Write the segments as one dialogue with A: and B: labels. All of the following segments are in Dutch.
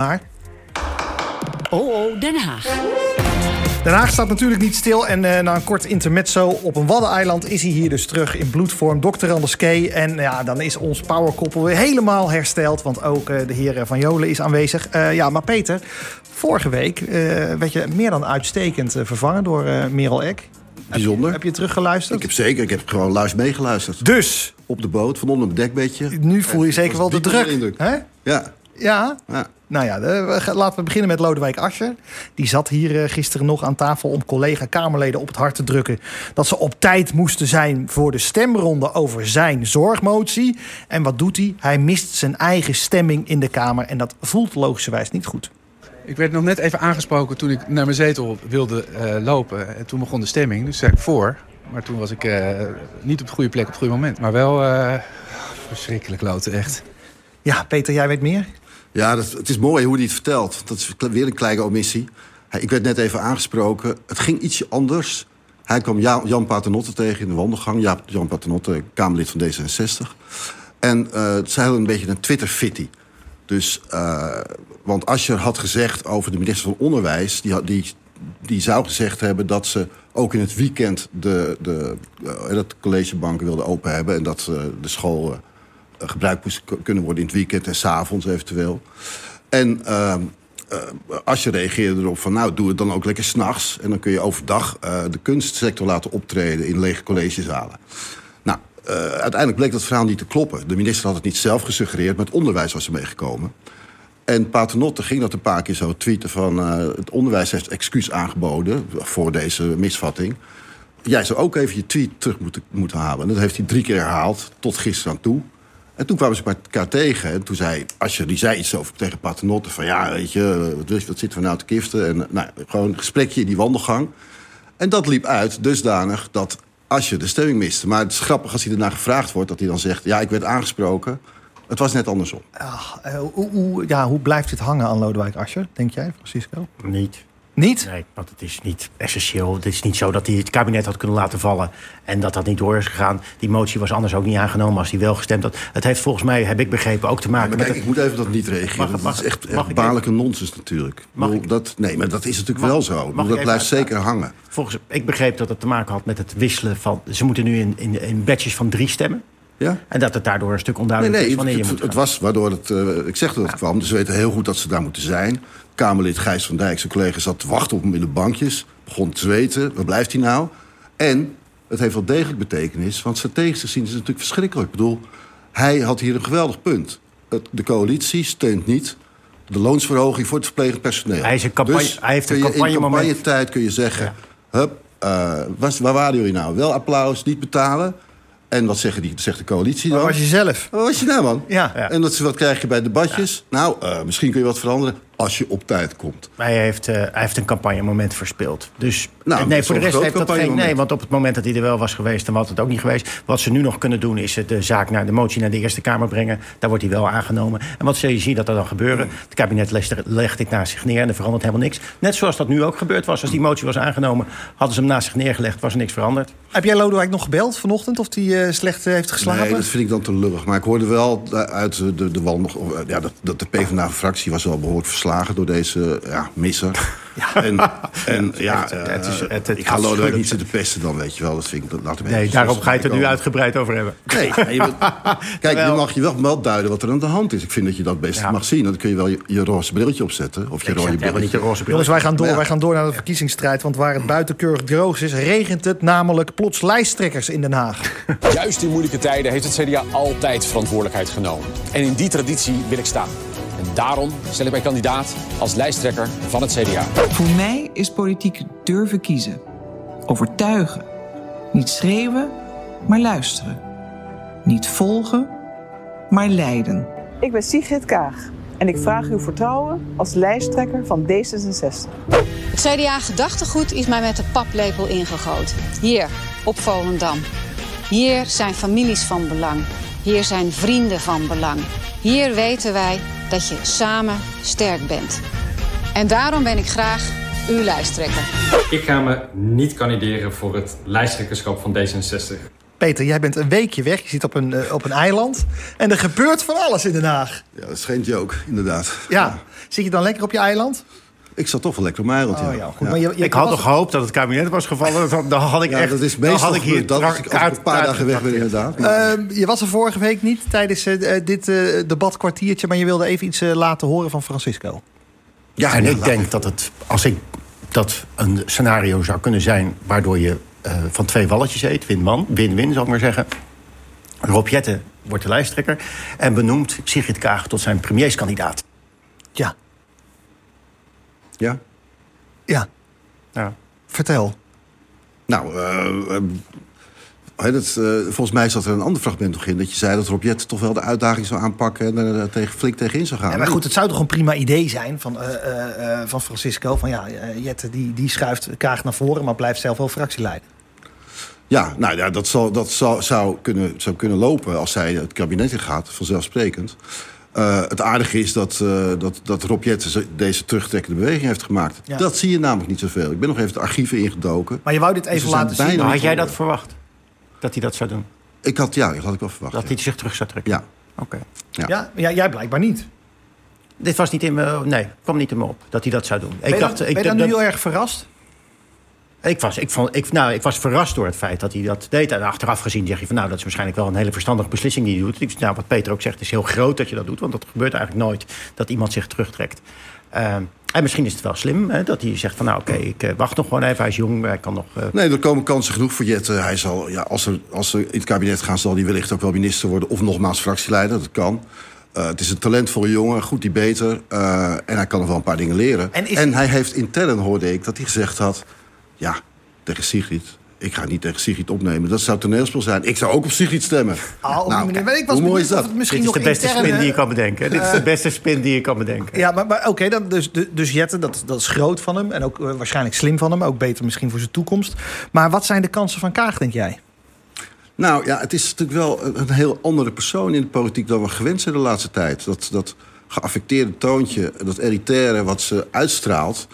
A: Maar...
B: Oh, oh, Den Haag.
A: Den Haag staat natuurlijk niet stil. En uh, na een kort intermezzo op een waddeneiland is hij hier dus terug in bloedvorm. Dr. Anders K. En ja, dan is ons powerkoppel weer helemaal hersteld. Want ook uh, de heer Van Jolen is aanwezig. Uh, ja, maar Peter, vorige week werd je meer dan uitstekend vervangen door Merel Eck.
C: Bijzonder.
A: Heb je, heb je teruggeluisterd?
C: Ik heb zeker, ik heb gewoon luister meegeluisterd.
A: Dus?
C: Op de boot, van onder mijn dekbedje.
A: Nu voel je zeker wel de druk. Hè?
C: Ja.
A: Ja? ja. Nou ja, laten we beginnen met Lodewijk Asscher. Die zat hier gisteren nog aan tafel om collega-Kamerleden op het hart te drukken... dat ze op tijd moesten zijn voor de stemronde over zijn zorgmotie. En wat doet hij? Hij mist zijn eigen stemming in de Kamer. En dat voelt logischerwijs niet goed.
D: Ik werd nog net even aangesproken toen ik naar mijn zetel wilde uh, lopen. En toen begon de stemming, dus zei ik voor. Maar toen was ik uh, niet op de goede plek op het goede moment. Maar wel uh, verschrikkelijk loten, echt.
A: Ja, Peter, jij weet meer?
C: Ja, dat, het is mooi hoe hij het vertelt. Dat is weer een kleine omissie. Ik werd net even aangesproken. Het ging ietsje anders. Hij kwam Jan Paternotte tegen in de wandelgang. Ja, Jan Paternotte, Kamerlid van D66. En uh, zij hadden een beetje een Twitter-fitty. Dus, uh, want Asscher had gezegd over de minister van Onderwijs... Die, die, die zou gezegd hebben dat ze ook in het weekend... de, de, dat collegebanken wilden open hebben... en dat de school gebruikt moest kunnen worden in het weekend en s'avonds eventueel. En uh, uh, als je reageerde erop van nou, doe het dan ook lekker s'nachts. En dan kun je overdag uh, de kunstsector laten optreden in lege collegezalen. Nou, uh, uiteindelijk bleek dat verhaal niet te kloppen. De minister had het niet zelf gesuggereerd, maar het onderwijs was er meegekomen. En Paternotte ging dat een paar keer zo tweeten van... Het onderwijs heeft excuus aangeboden voor deze misvatting. Jij zou ook even je tweet terug moeten, moeten halen. En dat heeft hij drie keer herhaald, tot gisteren aan toe. En toen kwamen ze elkaar tegen. En toen zei Asje, die zei iets over tegen Paternotte... van ja, weet je, wat, wat zitten we nou te kiften? En nou, gewoon een gesprekje in die wandelgang. En dat liep uit dusdanig dat Asje de stemming miste. Maar het is grappig als hij ernaar gevraagd wordt... dat hij dan zegt, ja, ik werd aangesproken. Het was net andersom.
A: Ach, uh, hoe, hoe, ja, hoe blijft dit hangen aan Lodewijk Asscher, denk jij, Francisco?
E: Niet.
A: Niet?
E: Nee, want het is niet essentieel. Het is niet zo dat hij het kabinet had kunnen laten vallen... en dat dat niet door is gegaan. Die motie was anders ook niet aangenomen als hij wel gestemd had. Het heeft volgens mij, heb ik begrepen, ook te maken
C: ja, kijk,
E: met...
C: Ik moet even dat niet reageren. Mag, mag, dat is echt, echt balijke nonsens natuurlijk. Mag ik, dat, nee, maar dat is natuurlijk wel zo. Dat blijft zeker hangen.
E: Volgens, ik begreep dat het te maken had met het wisselen van... ze moeten nu in, in, in batches van drie stemmen.
C: Ja?
E: En dat het daardoor een stuk onduidelijk
C: nee, nee,
E: is wanneer
C: het,
E: je moet
C: het, het was waardoor het, uh, ik zeg dat het ja. kwam. Dus ze weten heel goed dat ze daar moeten zijn. Kamerlid Gijs van Dijk, zijn collega, zat te wachten op hem in de bankjes. Begon te zweten. Waar blijft hij nou? En het heeft wel degelijk betekenis. Want strategisch gezien is het natuurlijk verschrikkelijk. Ik bedoel, hij had hier een geweldig punt. De coalitie steunt niet de loonsverhoging voor het verplegend personeel.
E: Hij, is een campagne,
C: dus
E: hij heeft een campagne
C: in campagnetijd kun je zeggen... Ja. Hup, uh, was, waar waren jullie nou? Wel applaus, niet betalen... En wat zeggen die, zegt de coalitie dan?
A: Waar was je zelf?
C: Waar was je nou, man?
A: Ja. ja.
C: En dat, wat krijg je bij debatjes? Ja. Nou, uh, misschien kun je wat veranderen als je op tijd komt.
E: Maar hij heeft, uh, hij heeft een campagnemoment verspeeld. Dus nou, nee, voor de rest heeft dat geen... Nee, want op het moment dat hij er wel was geweest... dan was het ook niet geweest. Wat ze nu nog kunnen doen is de zaak naar de motie naar de Eerste Kamer brengen. Daar wordt hij wel aangenomen. En wat zul je zien dat er dan gebeuren? Het kabinet legt, legt dit naast zich neer en er verandert helemaal niks. Net zoals dat nu ook gebeurd was. Als die motie was aangenomen, hadden ze hem naast zich neergelegd. Was er niks veranderd.
A: Heb jij Lodewijk nog gebeld vanochtend? Of hij uh, slecht uh, heeft geslapen?
C: Nee, dat vind ik dan te lullig. Maar ik hoorde wel uit de, de, de wandel... Ja, dat, dat de PvdA-fractie was wel behoorlijk verslagen door deze ja, misser. Ja. En, en ja, het, het is, het, het, ik ga Lodewijk niet zitten pesten dan, weet je wel. Dat vind ik, dat laat
E: nee, daarom ga je het er nu uitgebreid over hebben.
C: Nee, je, kijk, je mag je wel duiden wat er aan de hand is. Ik vind dat je dat best ja. mag zien. Dan kun je wel je, je roze brilletje opzetten. Of je rode brilletje.
E: Niet je roze
A: Jongens, wij gaan door, ja. wij gaan door naar de verkiezingsstrijd. Want waar het buitenkeurig droog is, regent het namelijk plots lijsttrekkers in Den Haag.
F: Juist in moeilijke tijden heeft het CDA altijd verantwoordelijkheid genomen. En in die traditie wil ik staan. En daarom stel ik mij kandidaat als lijsttrekker van het CDA.
G: Voor mij is politiek durven kiezen. Overtuigen. Niet schreeuwen, maar luisteren. Niet volgen, maar leiden.
H: Ik ben Sigrid Kaag en ik vraag uw vertrouwen als lijsttrekker van D66.
I: Het CDA-gedachtegoed is mij met de paplepel ingegoten. Hier, op Volendam. Hier zijn families van belang. Hier zijn vrienden van belang. Hier weten wij dat je samen sterk bent. En daarom ben ik graag uw lijsttrekker.
J: Ik ga me niet kandideren voor het lijsttrekkerschap van D66.
A: Peter, jij bent een weekje weg. Je zit op een, op een eiland. En er gebeurt van alles in Den Haag.
C: Ja, dat is geen joke, inderdaad.
A: Ja. Zit je dan lekker op je eiland?
C: Ik zat toch wel lekker op mijn eiland,
A: oh, ja. Goed,
E: Maar je, ik had nog gehoopt dat het kabinet was gevallen. Dan had ik echt...
C: Dat is meestal
E: had ik hier
C: dat ik een paar dagen weg ben, inderdaad.
A: Uh, je was er vorige week niet tijdens uh, dit uh, debatkwartiertje... maar je wilde even iets laten horen van Francisco.
E: Ja, en ik denk dat het... Als ik dat een scenario zou kunnen zijn... waardoor je van twee walletjes eet, win-man, win-win, zal ik maar zeggen... Rob Jetten wordt de lijsttrekker... en benoemt Sigrid Kaag tot zijn premierskandidaat.
A: Ja.
C: Ja?
A: Ja.
E: ja.
A: Vertel.
C: Nou, uh, uh, dat, uh, volgens mij zat er een ander fragment nog in... dat je zei dat Rob Jet toch wel de uitdaging zou aanpakken... en er tegen, flink tegenin zou gaan.
A: Ja, maar goed, het zou toch een prima idee zijn van, van Francisco... van ja, Jet die, die schuift Kaag naar voren... maar blijft zelf wel fractieleider.
C: Ja, nou ja, dat, zal, dat zal, zou, kunnen, zou kunnen lopen als zij het kabinet in gaat, vanzelfsprekend. Uh, het aardige is dat, uh, dat, dat Rob Jetten deze terugtrekkende beweging heeft gemaakt. Ja. Dat zie je namelijk niet zoveel. Ik ben nog even de archieven ingedoken.
A: Maar je wou dit even dus laten zien.
E: Had jij dat verwacht? Dat hij dat zou doen?
C: Ik had, ja, dat had ik wel verwacht.
E: Dat
C: ja.
E: hij zich terug zou trekken?
C: Ja.
E: Oké.
A: Okay. Ja. ja, jij blijkbaar niet.
E: Dit was niet in me, nee, kwam niet in me op dat hij dat zou doen.
A: Ben ik dacht, dan, ik, ben je dan nu heel erg verrast?
E: Ik was, ik, vond, ik, nou, ik was verrast door het feit dat hij dat deed. En achteraf gezien zeg je van nou, dat is waarschijnlijk wel een hele verstandige beslissing die hij doet. Ik, nou, wat Peter ook zegt, is heel groot dat je dat doet. Want dat gebeurt eigenlijk nooit dat iemand zich terugtrekt. Uh, en misschien is het wel slim hè, dat hij zegt van nou oké, okay, ik uh, wacht nog gewoon even. Hij is jong, hij kan nog... Uh...
C: Nee, er komen kansen genoeg voor Jet. hij zal, ja, als, er, als er in het kabinet gaan, zal hij wellicht ook wel minister worden. Of nogmaals fractieleider, dat kan. Uh, het is een talentvolle jongen, goed die beter. En hij kan nog wel een paar dingen leren.
A: En, is...
C: en hij heeft intern, hoorde ik, dat hij gezegd had... ja, tegen Sigrid. Ik ga niet tegen Sigrid opnemen. Dat zou toneelspel zijn. Ik zou ook op Sigrid stemmen.
A: Oh, nou. Maar ik was
C: hoe mooi is dat?
A: Het misschien
E: Dit is
A: nog
E: de beste
A: interne...
E: spin die je kan bedenken. Uh, Dit is de beste spin die je kan bedenken.
A: Ja, maar, maar oké, okay, dus, dus Jette, dat, dat is groot van hem. En ook uh, waarschijnlijk slim van hem. Ook beter misschien voor zijn toekomst. Maar wat zijn de kansen van Kaag, denk jij?
C: Nou ja, het is natuurlijk wel een, een heel andere persoon in de politiek... dan we gewend zijn de laatste tijd. Dat, dat geaffecteerde toontje, dat elitaire wat ze uitstraalt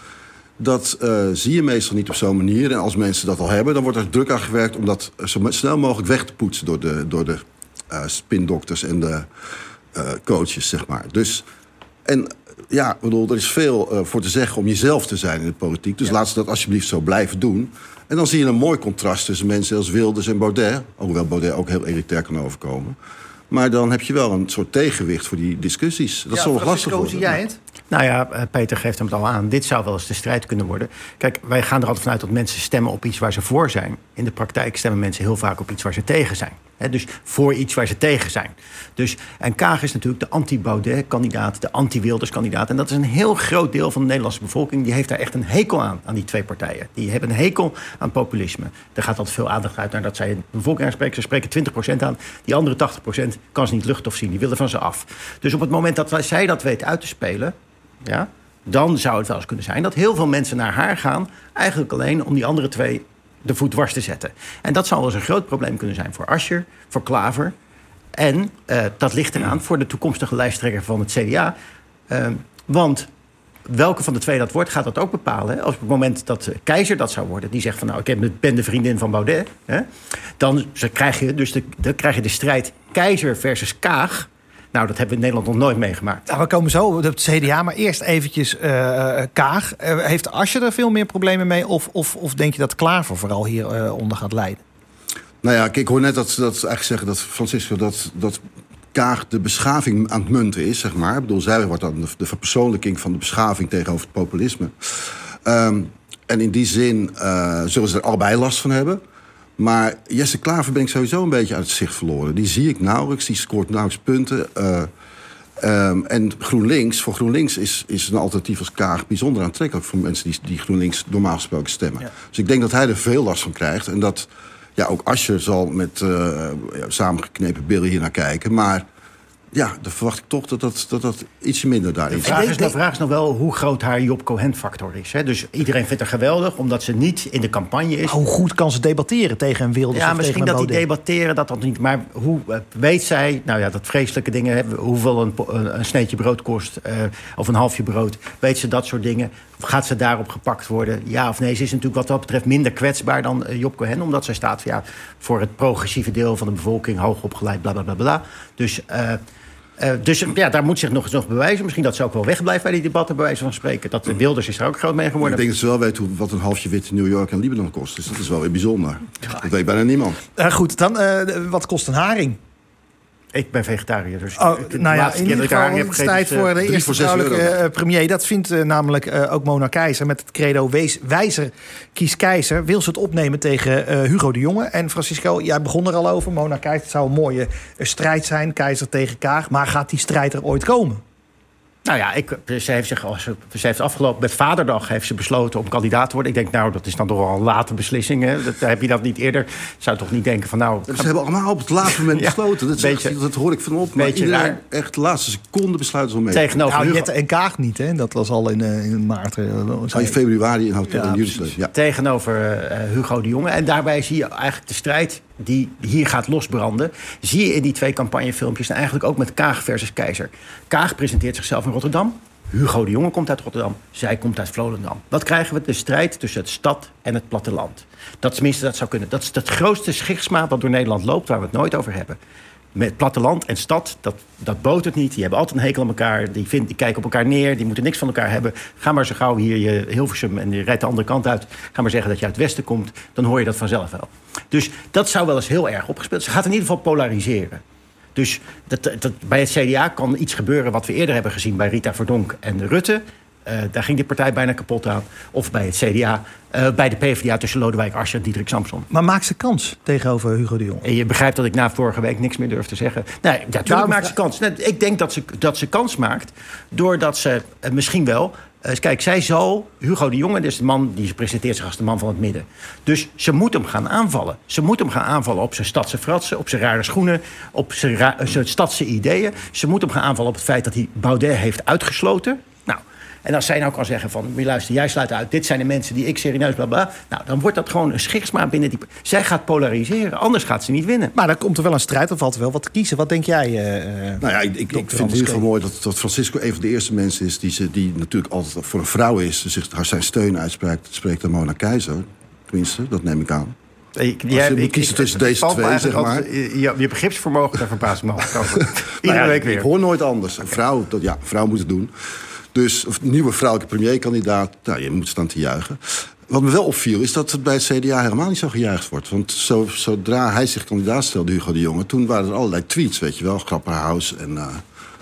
C: dat uh, zie je meestal niet op zo'n manier. En als mensen dat al hebben, dan wordt er druk aan gewerkt... om dat zo snel mogelijk weg te poetsen door de, door de uh, spindokters en de uh, coaches, zeg maar. Dus, en ja, bedoel, er is veel voor te zeggen om jezelf te zijn in de politiek. Dus ja. laat ze dat alsjeblieft zo blijven doen. En dan zie je een mooi contrast tussen mensen als Wilders en Baudet. Hoewel Baudet ook heel elitair kan overkomen. Maar dan heb je wel een soort tegenwicht voor die discussies. Dat
A: ja,
C: zal nog lastig worden.
A: jij het?
E: Nou ja, Peter geeft hem het al aan. Dit zou wel eens de strijd kunnen worden. Kijk, wij gaan er altijd vanuit dat mensen stemmen op iets waar ze voor zijn. In de praktijk stemmen mensen heel vaak op iets waar ze tegen zijn. Dus voor iets waar ze tegen zijn. Dus, en Kaag is natuurlijk de anti-Baudet-kandidaat, de anti-Wilders-kandidaat. En dat is een heel groot deel van de Nederlandse bevolking. Die heeft daar echt een hekel aan, aan die twee partijen. Die hebben een hekel aan populisme. Er gaat altijd veel aandacht uit naar dat zij de bevolking aanspreken. Ze spreken 20% aan. Die andere 80% kan ze niet lucht of zien. Die willen van ze af. Dus op het moment dat zij dat weet uit te spelen... Ja, dan zou het wel eens kunnen zijn dat heel veel mensen naar haar gaan... eigenlijk alleen om die andere twee de voet dwars te zetten. En dat zou wel eens een groot probleem kunnen zijn voor Ascher, voor Klaver... en uh, dat ligt eraan voor de toekomstige lijsttrekker van het CDA. Uh, want welke van de twee dat wordt, gaat dat ook bepalen. Als op het moment dat Keizer dat zou worden... die zegt van nou, ik ben de vriendin van Baudet... Hè, dan krijg je dus de, dan krijg je de strijd Keizer versus Kaag... Nou, dat hebben we in Nederland nog nooit meegemaakt.
A: Nou, we komen zo op het CDA, maar eerst eventjes uh, Kaag. Uh, heeft Asje er veel meer problemen mee? Of, of, of denk je dat Klaver vooral hieronder uh, onder gaat leiden?
C: Nou ja, kijk, ik hoor net dat, dat eigenlijk zeggen dat Francisco... dat, dat Kaag de beschaving aan het munten is, zeg maar. Ik bedoel, zij wordt dan de, de verpersoonlijking van de beschaving tegenover het populisme. Um, en in die zin zullen ze er allebei last van hebben... Maar Jesse Klaver ben ik sowieso een beetje uit het zicht verloren. Die zie ik nauwelijks, die scoort nauwelijks punten. Uh, um, en GroenLinks, voor GroenLinks is, is een alternatief als Kaag bijzonder aantrekkelijk... voor mensen die, die GroenLinks normaal gesproken stemmen. Ja. Dus ik denk dat hij er veel last van krijgt. En dat ja, ook Asje zal met uh, ja, samengeknepen billen hier naar kijken. Maar ja, dan verwacht ik toch dat dat, dat, dat iets minder daarin
E: is. De vraag is, de vraag is nog wel hoe groot haar Job Cohen-factor is. Hè? Dus iedereen vindt haar geweldig, omdat ze niet in de campagne is.
A: hoe goed kan ze debatteren tegen een Wilders
E: Ja,
A: of
E: misschien
A: tegen
E: dat die debatteren, dat dat niet. Maar hoe eh, weet zij, nou ja, dat vreselijke dingen... hoeveel een, een sneetje brood kost, uh, of een halfje brood... weet ze dat soort dingen? Gaat ze daarop gepakt worden? Ja of nee? Ze is natuurlijk wat dat betreft minder kwetsbaar dan uh, Job Cohen... omdat zij staat ja, voor het progressieve deel van de bevolking... hoogopgeleid, bla, bla, bla, bla. Dus... Uh, uh, dus ja, daar moet zich nog eens nog bewijzen. Misschien dat ze ook wel wegblijft bij die debatten, bij wijze van spreken. Dat de Wilders is er ook groot mee geworden.
C: Ik denk dat ze wel weet hoe, wat een halfje wit in New York en Libanon kost. Dus dat is wel weer bijzonder. Dat weet bijna niemand.
A: Uh, goed, dan uh, wat kost een haring?
E: Ik ben vegetariër, dus
A: oh, nou ja, in ieder geval het is tijd voor de eerste vrouwelijke uh, premier. Dat vindt uh, namelijk uh, ook Mona Keizer met het credo wees, wijzer, kies keizer. Wil ze het opnemen tegen Hugo de Jonge. En Francisco, jij begon er al over. Mona Keizer, het zou een mooie strijd zijn, keizer tegen Kaag. Maar gaat die strijd er ooit komen?
E: Nou ja, ik, ze, heeft zich, ze heeft afgelopen met Vaderdag heeft ze besloten om kandidaat te worden. Ik denk, nou, dat is dan toch wel een late beslissing. Hè? Dat, heb je dat niet eerder? Zou toch niet denken van, nou...
C: Ze hebben allemaal op het laatste moment besloten. Dat, beetje, dat hoor ik van op. Maar iedereen echt de laatste seconde besluiten om mee
A: Tegenover nou, Jette en Kaag niet, hè? Dat was al in, uh, in maart. Uh,
C: in februari in hotel ja, in juli.
E: Ja. Tegenover uh, Hugo de Jonge. En daarbij zie je eigenlijk de strijd die hier gaat losbranden... zie je in die twee campagnefilmpjes... en eigenlijk ook met Kaag versus Keizer. Kaag presenteert zichzelf in Rotterdam. Hugo de Jonge komt uit Rotterdam. Zij komt uit Volendam. Wat krijgen we? De strijd tussen het stad en het platteland. Dat dat zou kunnen. Dat is het grootste schichtsmaat dat door Nederland loopt... waar we het nooit over hebben met platteland en stad, dat, dat botert niet. Die hebben altijd een hekel aan elkaar. Die, die kijken op elkaar neer. Die moeten niks van elkaar hebben. Ga maar zo gauw hier je Hilversum en je rijdt de andere kant uit. Ga maar zeggen dat je uit het westen komt. Dan hoor je dat vanzelf wel. Dus dat zou wel eens heel erg opgespeeld. Ze gaat in ieder geval polariseren. Dus dat, dat, bij het CDA kan iets gebeuren wat we eerder hebben gezien bij Rita Verdonk en Rutte. Uh, daar ging die partij bijna kapot aan. Of bij het CDA, uh, bij de PvdA tussen Lodewijk Asscher en Diederik Samson.
A: Maar maakt ze kans tegenover Hugo de Jong?
E: En je begrijpt dat ik na vorige week niks meer durf te zeggen. Nee, natuurlijk nou, maakt ze kans. Nee, ik denk dat ze, dat ze kans maakt doordat ze uh, misschien wel... kijk, zij zal... Hugo de Jonge is de man die presenteert zich als de man van het midden. Dus ze moet hem gaan aanvallen. Ze moet hem gaan aanvallen op zijn stadse fratsen... op zijn rare schoenen, op zijn, ra zijn stadse ideeën. Ze moet hem gaan aanvallen op het feit dat hij Baudet heeft uitgesloten... En als zij nou kan zeggen van, luister, jij sluit uit... dit zijn de mensen die ik serieus bla bla... nou, dan wordt dat gewoon een schichtsmaat binnen die... Zij gaat polariseren, anders gaat ze niet winnen.
A: Maar dan komt er wel een strijd, dan valt er wel wat te kiezen. Wat denk jij,
C: uh, Nou ja, ik, ik, ik vind het in ieder geval mooi dat, dat Francisco... een van de eerste mensen is die, ze, die natuurlijk altijd voor een vrouw is... zich haar zijn steun uitspreekt, spreekt aan Mona Keizer. Tenminste, dat neem ik aan. Ik, je, ik, kies tussen deze twee, zeg maar.
E: je, je begripsvermogen, daar verbaast me al. Iedere
C: nou ja, week weer. Ik hoor nooit anders. Een vrouw, dat, ja, vrouw moet het doen. Dus of nieuwe vrouwelijke premierkandidaat, nou, je moet staan te juichen. Wat me wel opviel is dat het bij het CDA helemaal niet zo gejuicht wordt. Want zo, zodra hij zich kandidaat stelde, Hugo de Jonge... toen waren er allerlei tweets, weet je wel. Grapperhaus en uh,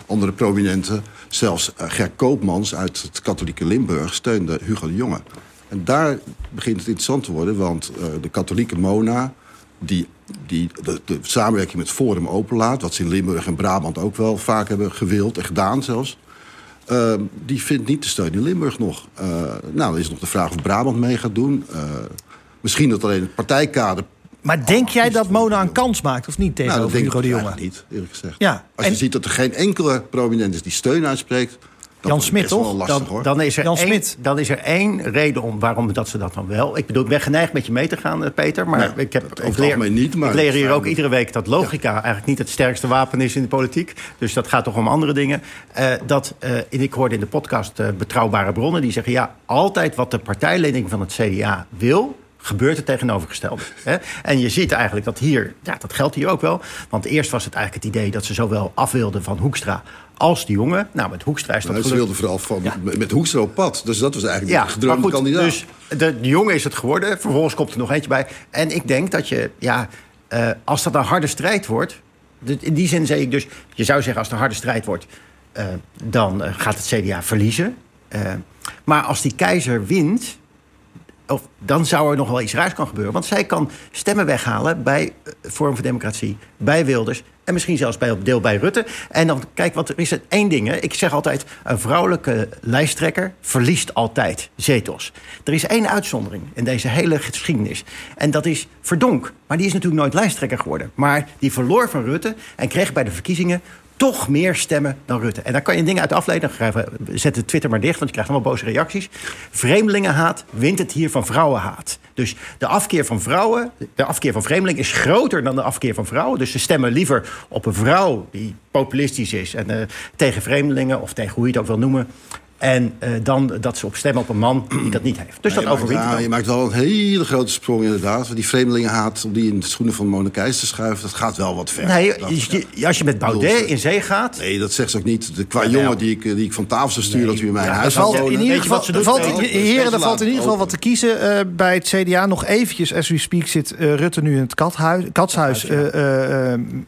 C: andere prominenten. Zelfs uh, Ger Koopmans uit het katholieke Limburg steunde Hugo de Jonge. En daar begint het interessant te worden, want uh, de katholieke Mona... die, die de, de, samenwerking met Forum openlaat... wat ze in Limburg en Brabant ook wel vaak hebben gewild en gedaan zelfs... Uh, die vindt niet de steun in Limburg nog. Uh, nou, dan is nog de vraag of Brabant mee gaat doen. Uh, misschien dat alleen het partijkader...
A: Maar denk jij dat Mona een kans maakt of niet tegenover nou, Hugo de Jonge?
C: niet, eerlijk gezegd. Ja, Als je ziet dat er geen enkele prominent is die steun uitspreekt...
A: Jan Smit, toch?
C: Lastig,
E: dan, dan, is er Jan één, dan is er één reden om waarom dat ze dat dan wel. Ik bedoel, ik ben geneigd met je mee te gaan, eh, Peter. Maar ik, heb, ik, leer, niet, maar ik leer hier ook iedere week dat logica eigenlijk niet het sterkste wapen is in de politiek. Dus dat gaat toch om andere dingen. Uh, dat, uh, ik hoorde in de podcast uh, betrouwbare bronnen die zeggen: ja, altijd wat de partijleiding van het CDA wil gebeurt het tegenovergestelde. Hè? En je ziet eigenlijk dat hier, ja, dat geldt hier ook wel. Want eerst was het eigenlijk het idee dat ze zowel af wilden van Hoekstra als de jongen. Nou, met Hoekstra is dat
C: nou, Ze wilden vooral van, met Hoekstra op pad. Dus dat was eigenlijk ja, de gedroomde kandidaat. Dus
E: de, de, jongen is het geworden. Vervolgens komt er nog eentje bij. En ik denk dat je, ja, uh, als dat een harde strijd wordt... In die zin zeg ik dus, je zou zeggen als het een harde strijd wordt... Uh, dan uh, gaat het CDA verliezen. maar als die keizer wint dan zou er nog wel iets raars kan gebeuren. Want zij kan stemmen weghalen bij Vorm voor Democratie, bij Wilders... en misschien zelfs bij op deel bij Rutte. En dan, kijk, wat er is één ding. Hè. Ik zeg altijd, een vrouwelijke lijsttrekker verliest altijd zetels. Er is één uitzondering in deze hele geschiedenis. En dat is Verdonk. Maar die is natuurlijk nooit lijsttrekker geworden. Maar die verloor van Rutte en kreeg bij de verkiezingen toch meer stemmen dan Rutte. En daar kan je dingen uit afleiden. Zet de Twitter maar dicht, want je krijgt allemaal boze reacties. Vreemdelingenhaat wint het hier van vrouwenhaat. Dus de afkeer van vrouwen, de afkeer van vreemdelingen... is groter dan de afkeer van vrouwen. Dus ze stemmen liever op een vrouw die populistisch is... en uh, tegen vreemdelingen, of tegen hoe je het ook wil noemen... En uh, dan dat ze op stemmen op een man die dat niet heeft. Dus nee, dat overwint
C: ja, Je maakt wel een hele grote sprong inderdaad. Die vreemdelingenhaat om die in de schoenen van Mona Keijs te schuiven... dat gaat wel wat ver.
E: Nee, je, als je met Baudet in zee gaat...
C: Nee, dat zegt ze ook niet. De, qua jongen die ik, die ik van tafel zou sturen... dat u in mijn ja, huis
A: valt, in ieder geval, valt, Heren, er valt in ieder geval wat te kiezen uh, bij het CDA. Nog eventjes, as we speak, zit uh, Rutte nu in het kathuis, katshuis...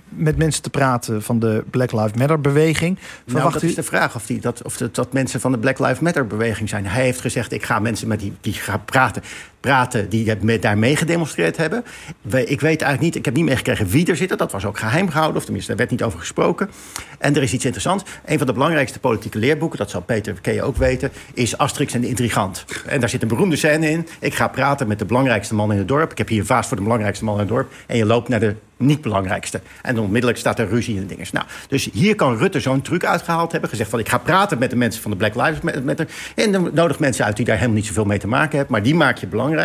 A: met mensen te praten van de Black Lives Matter-beweging.
E: Nou, dat u... is de vraag of, die, dat, of dat, dat mensen van de Black Lives Matter-beweging zijn. Hij heeft gezegd, ik ga mensen met die, die gaan praten, praten die met, daar mee gedemonstreerd hebben. Ik weet eigenlijk niet, ik heb niet meegekregen wie er zit. Dat was ook geheim gehouden, of tenminste, daar werd niet over gesproken. En er is iets interessants. Een van de belangrijkste politieke leerboeken, dat zal Peter ken je ook weten, is Asterix en de Intrigant. En daar zit een beroemde scène in. Ik ga praten met de belangrijkste man in het dorp. Ik heb hier een vaas voor de belangrijkste man in het dorp. En je loopt naar de niet belangrijkste. En onmiddellijk staat er ruzie en dingen. Nou, dus hier kan Rutte zo'n truc uitgehaald hebben. Gezegd van ik ga praten met de mensen van de Black Lives Matter. En dan nodig mensen uit die daar helemaal niet zoveel mee te maken hebben. Maar die maak je belangrijk.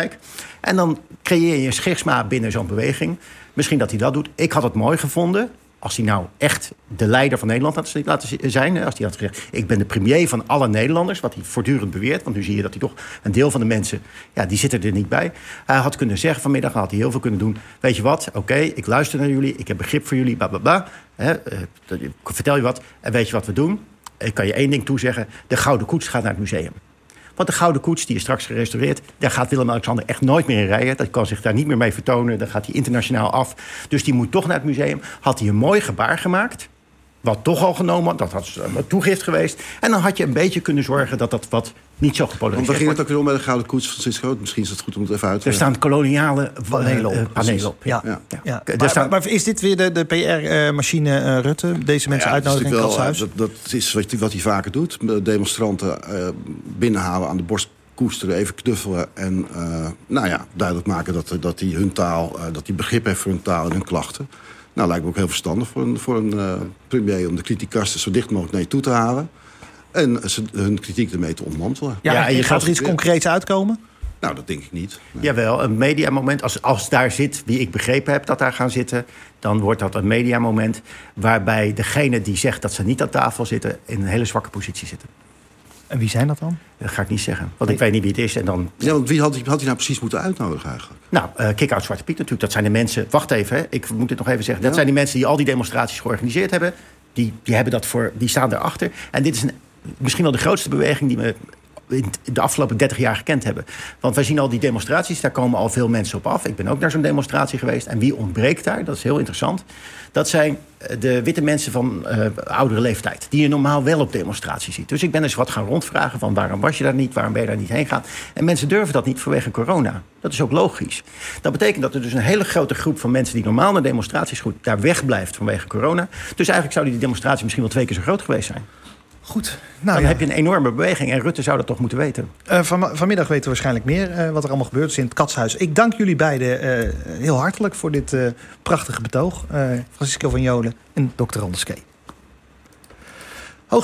E: En dan creëer je een schisma binnen zo'n beweging. Misschien dat hij dat doet. Ik had het mooi gevonden als hij nou echt de leider van Nederland had laten zijn... als hij had gezegd, ik ben de premier van alle Nederlanders... wat hij voortdurend beweert, want nu zie je dat hij toch... een deel van de mensen, ja, die zitten er niet bij. Hij had kunnen zeggen vanmiddag, had hij heel veel kunnen doen... weet je wat, oké, ik luister naar jullie, ik heb begrip voor jullie, bla. Hè, uh, vertel je wat, en weet je wat we doen? Ik kan je één ding toezeggen, de Gouden Koets gaat naar het museum. Want de Gouden Koets, die is straks gerestaureerd... daar gaat Willem-Alexander echt nooit meer in rijden. Dat kan zich daar niet meer mee vertonen. Dan gaat hij internationaal af. Dus die moet toch naar het museum. Had hij een mooi gebaar gemaakt... Wat toch al genomen dat had een toegift geweest. En dan had je een beetje kunnen zorgen dat dat wat niet zo gepolariseerd
C: Want we ging het ook weer om bij de Gouden Koets, Francisco? Misschien is het goed om het even uit te
E: Er staan koloniale panelen op. Uh, panelen op ja. ja.
A: ja. Maar, staan... maar, is dit weer de, de PR-machine uh, Rutte? Deze mensen uitnodigen in het Katshuis?
C: Dat, dat is wat hij, wat hij vaker doet. Demonstranten uh, binnenhalen aan de borst koesteren, even knuffelen en uh, nou ja, duidelijk maken dat, dat hij hun taal, uh, dat hij begrip heeft voor hun taal en hun klachten. Nou, lijkt me ook heel verstandig voor een, voor een uh, premier om de kritiekasten zo dicht mogelijk naar je toe te halen. En ze, hun kritiek ermee te ontmantelen.
A: Ja, ja en je gaat er iets concreets uitkomen?
C: Nou, dat denk ik niet.
E: Nee. Jawel, een mediamoment. Als, als daar zit, wie ik begrepen heb dat daar gaan zitten... dan wordt dat een mediamoment waarbij degene die zegt dat ze niet aan tafel zitten... in een hele zwakke positie zitten.
A: En wie zijn dat dan?
E: Dat ga ik niet zeggen, want ik weet niet wie het is. En dan...
C: Ja, want wie had, had hij nou precies moeten uitnodigen eigenlijk?
E: Nou, uh, Kick-Out Zwarte Piet natuurlijk. Dat zijn de mensen... Wacht even, hè, ik moet dit nog even zeggen. Dat zijn die mensen die al die demonstraties georganiseerd hebben. Die, die, hebben dat voor, die staan erachter. En dit is een, misschien wel de grootste beweging die we de afgelopen 30 jaar gekend hebben. Want wij zien al die demonstraties, daar komen al veel mensen op af. Ik ben ook naar zo'n demonstratie geweest. En wie ontbreekt daar? Dat is heel interessant. Dat zijn eh, de witte mensen van uh, oudere leeftijd. Die je normaal wel op demonstraties ziet. Dus ik ben eens wat gaan rondvragen van waarom was je daar niet? Waarom ben je daar niet heen gaan? En mensen durven dat niet vanwege corona. Dat is ook logisch. Dat betekent dat er dus een hele grote groep van mensen... die normaal naar demonstraties goed daar wegblijft vanwege corona. Dus eigenlijk zou die demonstratie misschien wel twee keer zo groot geweest zijn.
A: Goed.
E: Nou, dan heb je een enorme beweging. En Rutte zou dat toch moeten weten.
A: Uh, van, vanmiddag weten we waarschijnlijk meer uh, wat er allemaal gebeurt is in het Katshuis. Ik dank jullie beiden uh, heel hartelijk voor dit prachtige betoog. Francisco van Jolen en Dr. Anders Kee.